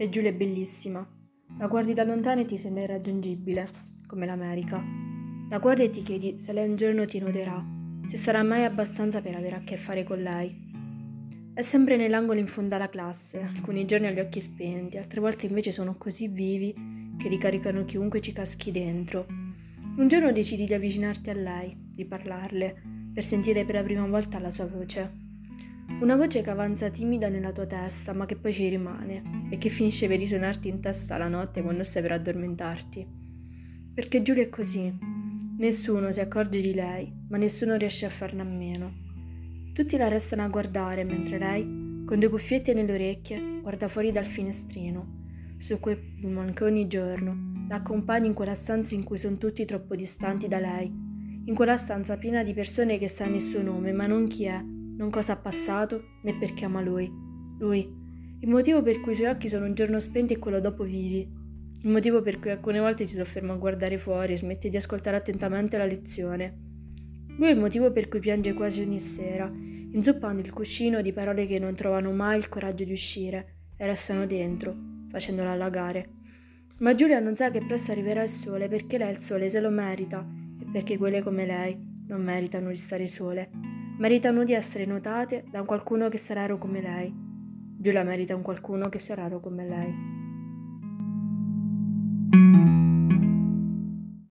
E Giulia è bellissima. La guardi da lontano e ti sembra irraggiungibile, come l'America. La guardi e ti chiedi se lei un giorno ti noterà, se sarà mai abbastanza per avere a che fare con lei. È sempre nell'angolo in fondo alla classe, alcuni giorni ha gli occhi spenti, altre volte invece sono così vivi che ricaricano chiunque ci caschi dentro. Un giorno decidi di avvicinarti a lei, di parlarle, per sentire per la prima volta la sua voce. Una voce che avanza timida nella tua testa, ma che poi ci rimane e che finisce per risuonarti in testa la notte quando stai per addormentarti. Perché Giulia è così. Nessuno si accorge di lei, ma nessuno riesce a farne a meno. Tutti la restano a guardare mentre lei, con due cuffiette nelle orecchie, guarda fuori dal finestrino, su quel pullman che ogni giorno la accompagna in quella stanza in cui sono tutti troppo distanti da lei, in quella stanza piena di persone che sanno il suo nome, ma non chi è, non cosa ha passato né perché ama lui. Lui. Il motivo per cui i suoi occhi sono un giorno spenti e quello dopo vivi. Il motivo per cui alcune volte si sofferma a guardare fuori e smette di ascoltare attentamente la lezione. Lui è il motivo per cui piange quasi ogni sera, inzuppando il cuscino di parole che non trovano mai il coraggio di uscire e restano dentro, facendola allagare. Ma Giulia non sa che presto arriverà il sole perché lei il sole se lo merita e perché quelle come lei non meritano di stare sole meritano di essere notate da qualcuno che sia raro come lei. Giulia merita un qualcuno che sia raro come lei.